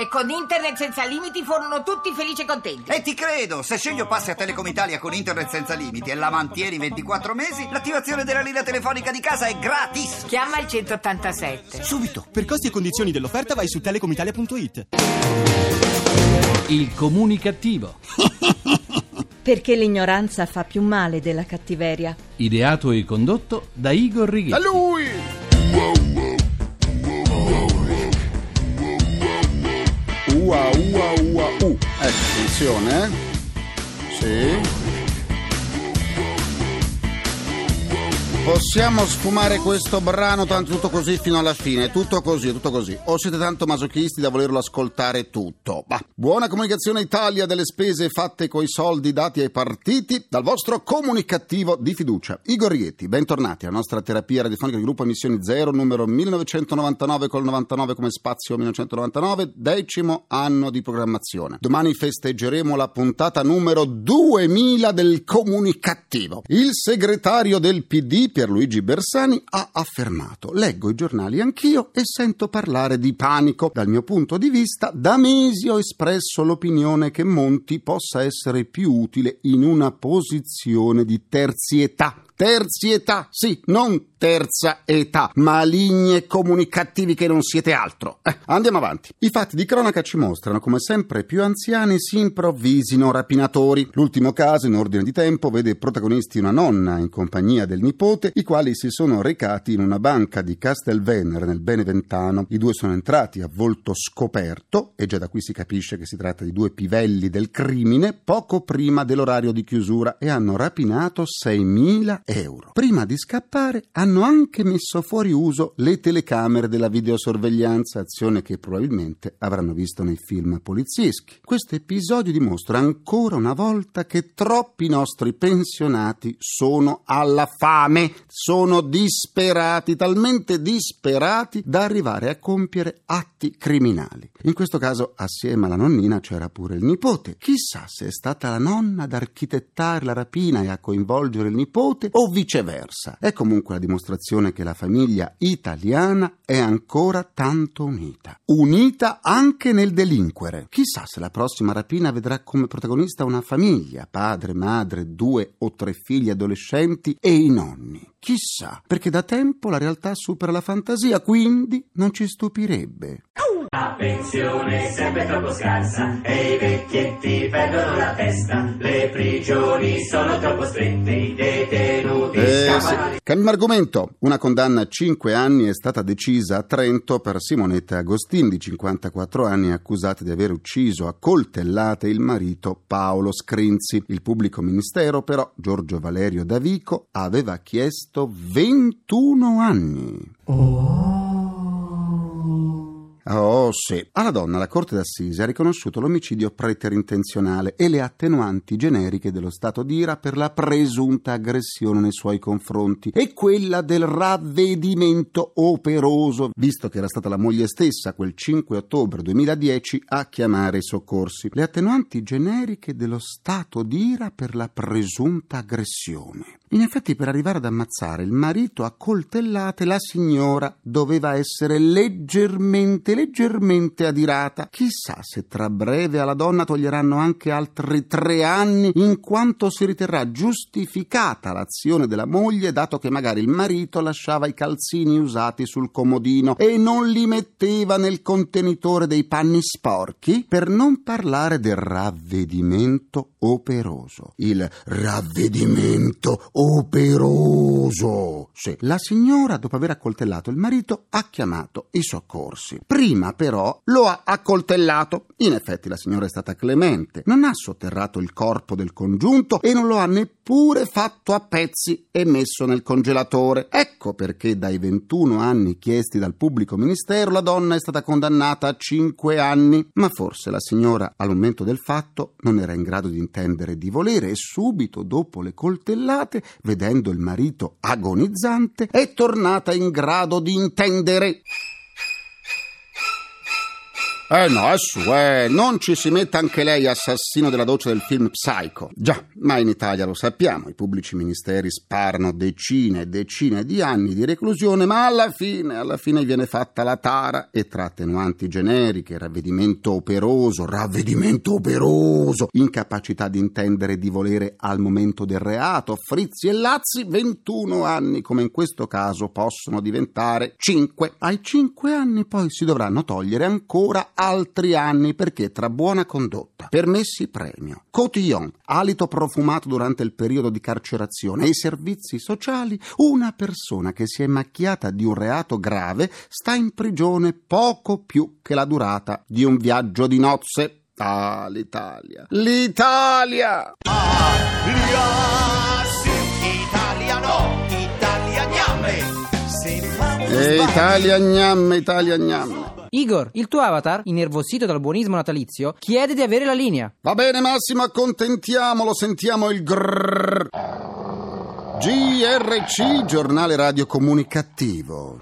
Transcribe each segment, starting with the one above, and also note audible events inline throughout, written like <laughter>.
E con internet senza limiti furono tutti felici e contenti. E ti credo, se sceglio passi a Telecom Italia con internet senza limiti e la mantieni 24 mesi, l'attivazione della linea telefonica di casa è gratis. Chiama il 187. Subito, per costi e condizioni dell'offerta vai su telecomitalia.it. Il comunicativo. <laughs> Perché l'ignoranza fa più male della cattiveria. Ideato e condotto da Igor Righetti. A lui! Attenzione, Possiamo sfumare questo brano tanto tutto così fino alla fine, tutto così, tutto così. O siete tanto masochisti da volerlo ascoltare tutto? Bah. Buona comunicazione Italia delle spese fatte coi soldi dati ai partiti dal vostro comunicativo di fiducia. Igor Rietti, bentornati alla nostra terapia radiofonica di gruppo Emissioni Zero, numero 1999 col 99 come spazio 1999, decimo anno di programmazione. Domani festeggeremo la puntata numero 2000 del comunicativo. Il segretario del PD Pierluigi Bersani ha affermato: Leggo i giornali anch'io e sento parlare di panico. Dal mio punto di vista, da mesi ho espresso l'opinione che Monti possa essere più utile in una posizione di terzietà. Terzietà, sì, non terza età, maligni e comunicativi che non siete altro. Eh, andiamo avanti. I fatti di cronaca ci mostrano come sempre più anziani si improvvisino rapinatori. L'ultimo caso, in ordine di tempo, vede protagonisti una nonna in compagnia del nipote, i quali si sono recati in una banca di Castelvenere nel Beneventano. I due sono entrati a volto scoperto, e già da qui si capisce che si tratta di due pivelli del crimine, poco prima dell'orario di chiusura e hanno rapinato 6.000 euro. Prima di scappare hanno anche messo fuori uso le telecamere della videosorveglianza, azione che probabilmente avranno visto nei film polizieschi. Questo episodio dimostra ancora una volta che troppi nostri pensionati sono alla fame, sono disperati, talmente disperati da arrivare a compiere atti criminali. In questo caso, assieme alla nonnina c'era pure il nipote. Chissà se è stata la nonna ad architettare la rapina e a coinvolgere il nipote o viceversa. È comunque la dimostrazione che la famiglia italiana è ancora tanto unita. Unita anche nel delinquere. Chissà se la prossima rapina vedrà come protagonista una famiglia, padre, madre, due o tre figli adolescenti e i nonni. Chissà, perché da tempo la realtà supera la fantasia, quindi non ci stupirebbe. La pensione è sempre troppo scarsa e i vecchietti perdono la testa. Le prigioni sono troppo strette, i detenuti eh, scappano. Sì. Cambiamo argomento. Una condanna a 5 anni è stata decisa a Trento per Simonetta Agostin, di 54 anni, accusata di aver ucciso a coltellate il marito Paolo Scrinzi. Il pubblico ministero, però, Giorgio Valerio Davico, aveva chiesto 21 anni. Oh. Oh sì. Alla donna la Corte d'Assise ha riconosciuto l'omicidio preterintenzionale e le attenuanti generiche dello stato d'ira per la presunta aggressione nei suoi confronti e quella del ravvedimento operoso, visto che era stata la moglie stessa quel 5 ottobre 2010 a chiamare i soccorsi. Le attenuanti generiche dello stato d'ira per la presunta aggressione. In effetti, per arrivare ad ammazzare il marito a coltellate, la signora doveva essere leggermente, leggermente adirata. Chissà se tra breve alla donna toglieranno anche altri tre anni, in quanto si riterrà giustificata l'azione della moglie, dato che magari il marito lasciava i calzini usati sul comodino e non li metteva nel contenitore dei panni sporchi, per non parlare del ravvedimento operoso. Il ravvedimento operoso. Sì, la signora, dopo aver accoltellato il marito, ha chiamato i soccorsi. Prima, però, lo ha accoltellato. In effetti, la signora è stata clemente. Non ha sotterrato il corpo del congiunto e non lo ha neppure fatto a pezzi e messo nel congelatore. Ecco perché dai 21 anni chiesti dal pubblico ministero la donna è stata condannata a 5 anni. Ma forse la signora, al momento del fatto, non era in grado di intendere di volere e subito dopo le coltellate vedendo il marito agonizzante, è tornata in grado di intendere. Eh no, è su, eh, non ci si metta anche lei assassino della doccia del film Psycho. Già, ma in Italia lo sappiamo, i pubblici ministeri sparano decine e decine di anni di reclusione, ma alla fine, alla fine viene fatta la tara e tra attenuanti generiche, ravvedimento operoso, ravvedimento operoso, incapacità di intendere e di volere al momento del reato, frizzi e lazzi, 21 anni come in questo caso possono diventare 5. Ai 5 anni poi si dovranno togliere ancora altri anni perché tra buona condotta, permessi premio, cotillon, alito profumato durante il periodo di carcerazione e i servizi sociali, una persona che si è macchiata di un reato grave sta in prigione poco più che la durata di un viaggio di nozze. Ah, l'Italia. L'Italia! E Italia gnamme, Italia gnamme. Igor, il tuo avatar, innervosito dal buonismo natalizio, chiede di avere la linea. Va bene Massimo, accontentiamolo, sentiamo il grrrr. GRC, giornale radio comunicativo.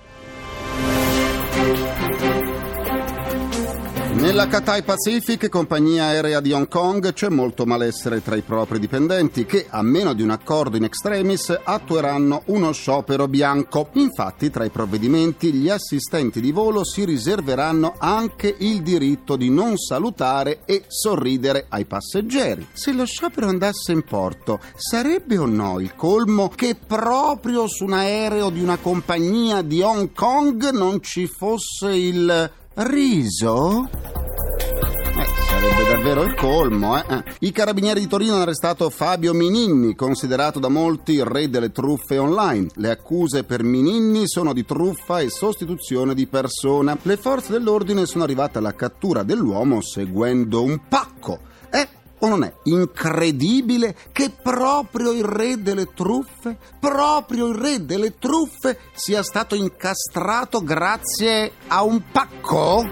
Nella Cathay Pacific, compagnia aerea di Hong Kong, c'è molto malessere tra i propri dipendenti che, a meno di un accordo in extremis, attueranno uno sciopero bianco. Infatti, tra i provvedimenti, gli assistenti di volo si riserveranno anche il diritto di non salutare e sorridere ai passeggeri. Se lo sciopero andasse in porto, sarebbe o no il colmo che proprio su un aereo di una compagnia di Hong Kong non ci fosse il riso? Eh, sarebbe davvero il colmo, eh? I carabinieri di Torino hanno arrestato Fabio Mininni, considerato da molti il re delle truffe online. Le accuse per Mininni sono di truffa e sostituzione di persona. Le forze dell'ordine sono arrivate alla cattura dell'uomo seguendo un pacco. Eh, o non è incredibile che proprio il re delle truffe, proprio il re delle truffe sia stato incastrato grazie a un pacco?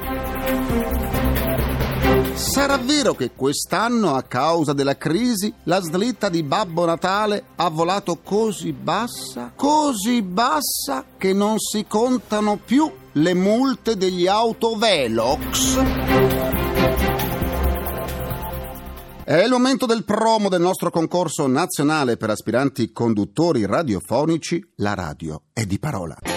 Sarà vero che quest'anno, a causa della crisi, la slitta di Babbo Natale ha volato così bassa, così bassa che non si contano più le multe degli autovelox? È il momento del promo del nostro concorso nazionale per aspiranti conduttori radiofonici. La radio è di parola.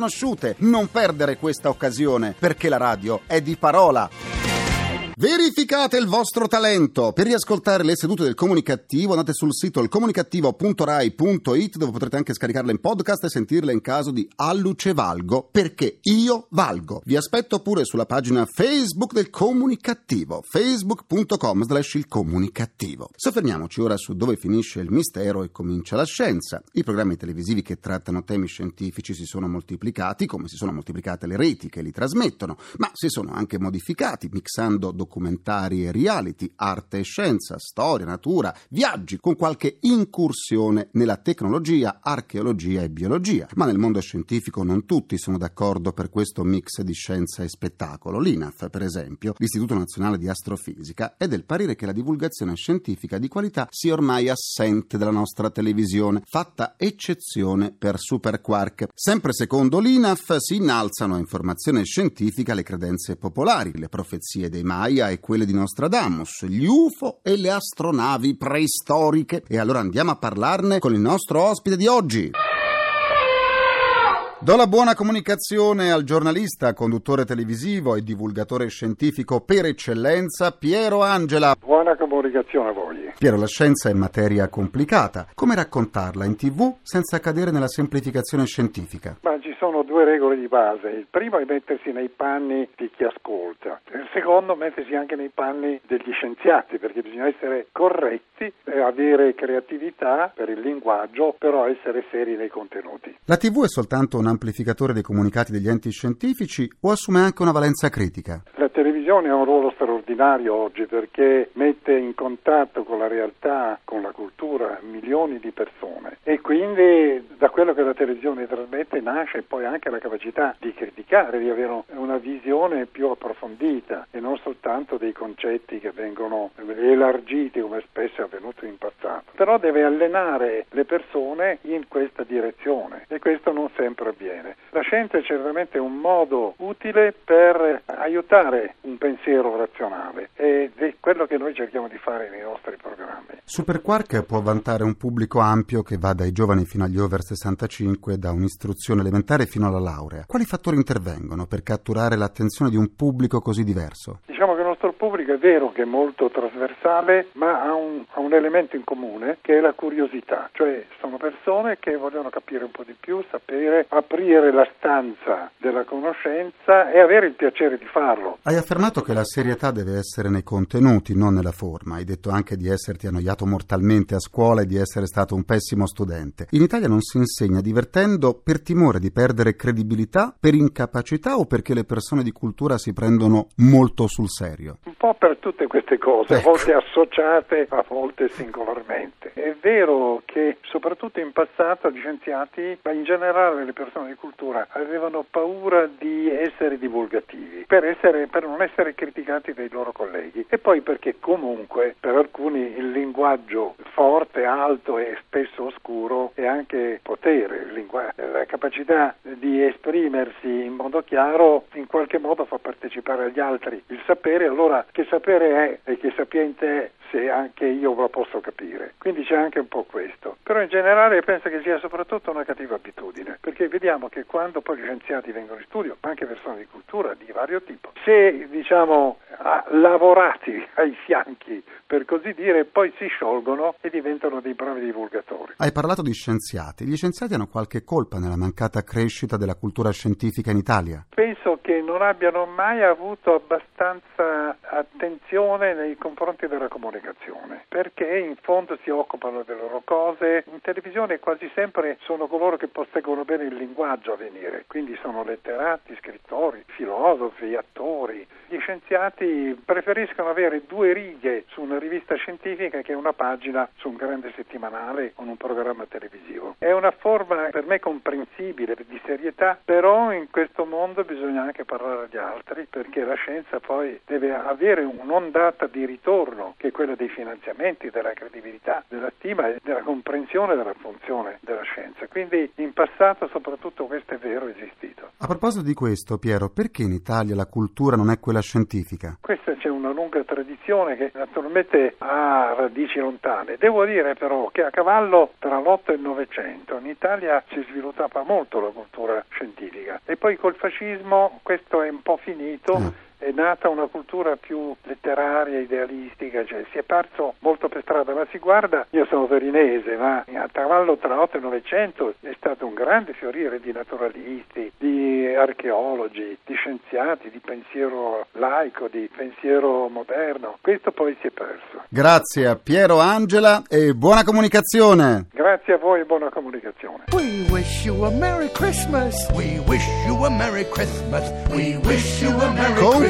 conosciute. Non perdere questa occasione, perché la radio è di parola. Verificate il vostro talento. Per riascoltare le sedute del comunicativo andate sul sito ilcomunicativo.rai.it dove potrete anche scaricarle in podcast e sentirle in caso di alluce valgo, perché io valgo. Vi aspetto pure sulla pagina Facebook del comunicativo, facebook.com slash il comunicativo. Soffermiamoci ora su dove finisce il mistero e comincia la scienza. I programmi televisivi che trattano temi scientifici si sono moltiplicati, come si sono moltiplicate le reti che li trasmettono, ma si sono anche modificati, mixando documenti documentari e reality, arte e scienza, storia, natura, viaggi, con qualche incursione nella tecnologia, archeologia e biologia. Ma nel mondo scientifico non tutti sono d'accordo per questo mix di scienza e spettacolo. L'INAF, per esempio, l'Istituto Nazionale di Astrofisica, è del parere che la divulgazione scientifica di qualità sia ormai assente dalla nostra televisione, fatta eccezione per super quark. Sempre secondo l'INAF si innalzano a informazione scientifica le credenze popolari, le profezie dei Maya, Gaia e quelle di Nostradamus, gli UFO e le astronavi preistoriche. E allora andiamo a parlarne con il nostro ospite di oggi. Do la buona comunicazione al giornalista, conduttore televisivo e divulgatore scientifico per eccellenza, Piero Angela. Buona comunicazione a voi. Piero, la scienza è materia complicata. Come raccontarla in tv senza cadere nella semplificazione scientifica? Ma ci sono due regole di base. Il primo è mettersi nei panni di chi ascolta. Il secondo è mettersi anche nei panni degli scienziati, perché bisogna essere corretti, avere creatività per il linguaggio, però essere seri nei contenuti. La tv è soltanto un amplificatore dei comunicati degli enti scientifici o assume anche una valenza critica? La televisione televisione ha un ruolo straordinario oggi perché mette in contatto con la realtà, con la cultura, milioni di persone e quindi da quello che la televisione trasmette nasce poi anche la capacità di criticare, di avere una visione più approfondita e non soltanto dei concetti che vengono elargiti come spesso è avvenuto in passato. Però deve allenare le persone in questa direzione e questo non sempre avviene. La scienza è certamente un modo utile per aiutare un pensiero razionale ed è quello che noi cerchiamo di fare nei nostri programmi. Superquark può vantare un pubblico ampio che va dai giovani fino agli over 65, da un'istruzione elementare fino alla laurea. Quali fattori intervengono per catturare l'attenzione di un pubblico così diverso? Diciamo che nostro pubblico è vero che è molto trasversale, ma ha un, ha un elemento in comune che è la curiosità, cioè sono persone che vogliono capire un po' di più, sapere, aprire la stanza della conoscenza e avere il piacere di farlo. Hai affermato che la serietà deve essere nei contenuti, non nella forma. Hai detto anche di esserti annoiato mortalmente a scuola e di essere stato un pessimo studente. In Italia non si insegna divertendo per timore di perdere credibilità, per incapacità o perché le persone di cultura si prendono molto sul serio? Un po' per tutte queste cose, a Ecco. volte associate, a volte singolarmente. È vero che soprattutto in passato gli scienziati, ma in generale le persone di cultura, avevano paura di essere divulgativi, per, essere, per non essere criticati dai loro colleghi e poi perché comunque per alcuni il linguaggio forte, alto e spesso oscuro è anche potere, la capacità di esprimersi in modo chiaro in qualche modo fa partecipare agli altri il sapere, allora che sapere è e che sapiente è se anche io lo posso capire. Quindi c'è anche un po' questo. Però in generale penso che sia soprattutto una cattiva abitudine, perché vediamo che quando poi gli scienziati vengono in studio, anche persone di cultura di vario tipo, se diciamo lavorati ai fianchi, per così dire, poi si sciolgono e diventano dei bravi divulgatori. Hai parlato di scienziati. Gli scienziati hanno qualche colpa nella mancata crescita della cultura scientifica in Italia? Penso che non abbiano mai avuto abbastanza attenzione nei confronti della comunicazione, perché in fondo si occupano delle loro cose, in televisione quasi sempre sono coloro che posseggono bene il linguaggio a venire, quindi sono letterati, scrittori, filosofi, attori. Gli scienziati preferiscono avere due righe su una rivista scientifica che una pagina su un grande settimanale o un programma televisivo. È una forma per me comprensibile di serietà, però in questo mondo bisogna anche parlare agli altri perché la scienza poi deve avere un'ondata di ritorno che è quella dei finanziamenti, della credibilità, della stima e della comprensione della funzione della scienza. Quindi in passato soprattutto questo è vero, esistito. A proposito di questo, Piero, perché in Italia la cultura non è quella scientifica? Questa c'è una lunga tradizione che naturalmente ha radici lontane. Devo dire però che a cavallo tra l'8 e il 900 in Italia si sviluppava molto la cultura scientifica e poi col fascismo questo è un po' finito. Mm. È nata una cultura più letteraria, idealistica, cioè si è perso molto per strada, ma si guarda, io sono torinese, ma a cavallo tra 8 e 900 è stato un grande fiorire di naturalisti, di archeologi, di scienziati, di pensiero laico, di pensiero moderno. Questo poi si è perso. Grazie a Piero Angela e buona comunicazione! Grazie a voi e buona comunicazione. We wish you a Merry Christmas. We wish you a Merry Christmas. We wish you a Merry Christmas.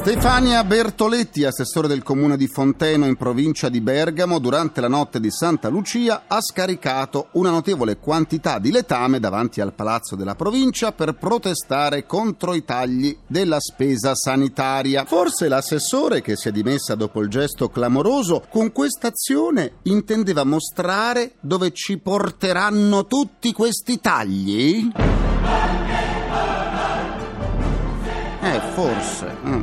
Stefania Bertoletti, assessore del comune di Fonteno in provincia di Bergamo, durante la notte di Santa Lucia ha scaricato una notevole quantità di letame davanti al palazzo della provincia per protestare contro i tagli della spesa sanitaria. Forse l'assessore, che si è dimessa dopo il gesto clamoroso, con questa azione intendeva mostrare dove ci porteranno tutti questi tagli? Eh, forse. mm.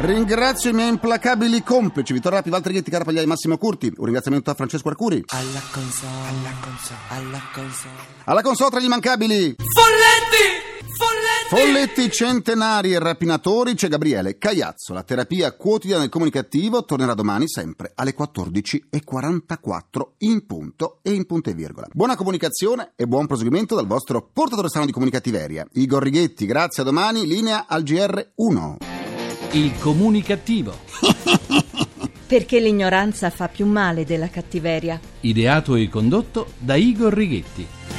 Ringrazio i miei implacabili complici Vittorio Rapi, Valtteri Ghetti, Carapagliai, Massimo Curti. Un ringraziamento a Francesco Arcuri. Alla console, alla console, alla console. Alla console tra gli immancabili. Folletti! Folletti! Centenari e rapinatori c'è Gabriele Cagliazzo. La terapia quotidiana del comunicativo tornerà domani sempre alle 14.44 in punto e in punto e virgola. Buona comunicazione e buon proseguimento dal vostro portatore strano di comunicativeria. Igor Righetti, grazie a domani, linea al GR1. Il comunicativo. <laughs> Perché l'ignoranza fa più male della cattiveria. Ideato e condotto da Igor Righetti.